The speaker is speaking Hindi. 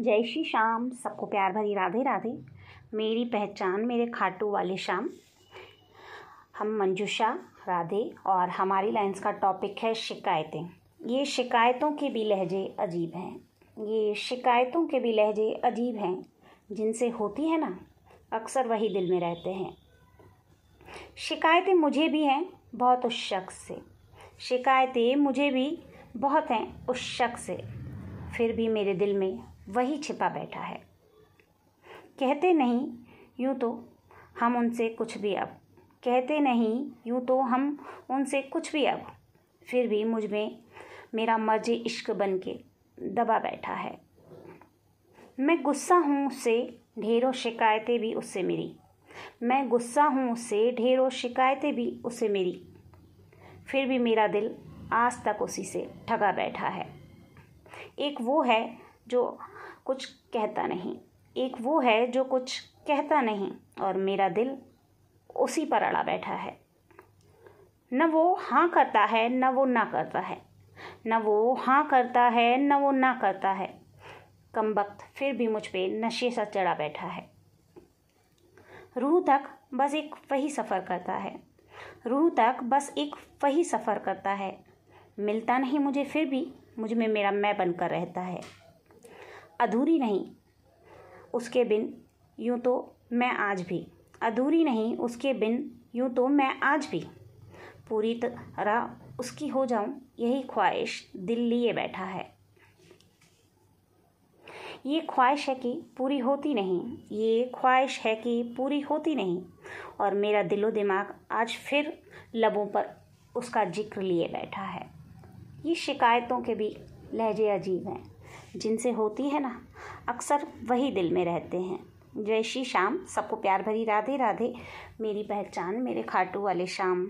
जय श्री श्याम। सबको प्यार भरी राधे राधे। मेरी पहचान मेरे खाटू वाले शाम हम मंजूषा, राधे और हमारी लाइन्स का टॉपिक है शिकायतें। ये शिकायतों के भी लहजे अजीब हैं। ये शिकायतों के भी लहजे अजीब हैं। जिनसे होती है ना, अक्सर वही दिल में रहते हैं। शिकायतें मुझे भी हैं, बहुत उस शख्स से। शिकायतें मुझे भी बहुत हैं, उस शख्स से। फिर भी मेरे दिल में वही छिपा बैठा है। कहते नहीं, यूँ तो हम उनसे कुछ भी अब। कहते नहीं, यूँ तो हम उनसे कुछ भी अब। फिर भी मुझमें मेरा मर्ज इश्क बन के दबा बैठा है। मैं गुस्सा हूँ उससे, ढेरों शिकायतें भी उससे मेरी मैं गुस्सा हूँ उससे, ढेरों शिकायतें भी उससे मेरी फिर भी मेरा दिल आज तक उसी से ठगा बैठा है। एक वो है जो कुछ कहता नहीं। एक वो है जो कुछ कहता नहीं और मेरा दिल उसी पर अड़ा बैठा है। न वो हाँ करता है, न वो ना करता है। न वो हाँ करता है, न वो ना करता है। कम वक्त फिर भी मुझ पे नशे सा चढ़ा बैठा है। रूह तक बस एक वही सफ़र करता है। रूह तक बस एक वही सफ़र करता है। मिलता नहीं मुझे फिर भी, मुझमें मेरा मैं बनकर रहता है। अधूरी नहीं। उसके बिन यूँ तो मैं आज भी। अधूरी नहीं, उसके बिन यूँ तो मैं आज भी। पूरी तरह उसकी हो जाऊँ, यही ख्वाहिश दिल लिए बैठा है। ये ख्वाहिश है कि पूरी होती नहीं, ये ख्वाहिश है कि पूरी होती नहीं। और मेरा दिलो दिमाग आज फिर लबों पर उसका ज़िक्र लिए बैठा है। ये शिकायतों के भी लहजे अजीब हैं। जिनसे होती है ना, अक्सर वही दिल में रहते हैं। जय श्री श्याम, सबको प्यार भरी राधे राधे। मेरी पहचान मेरे खाटू वाले शाम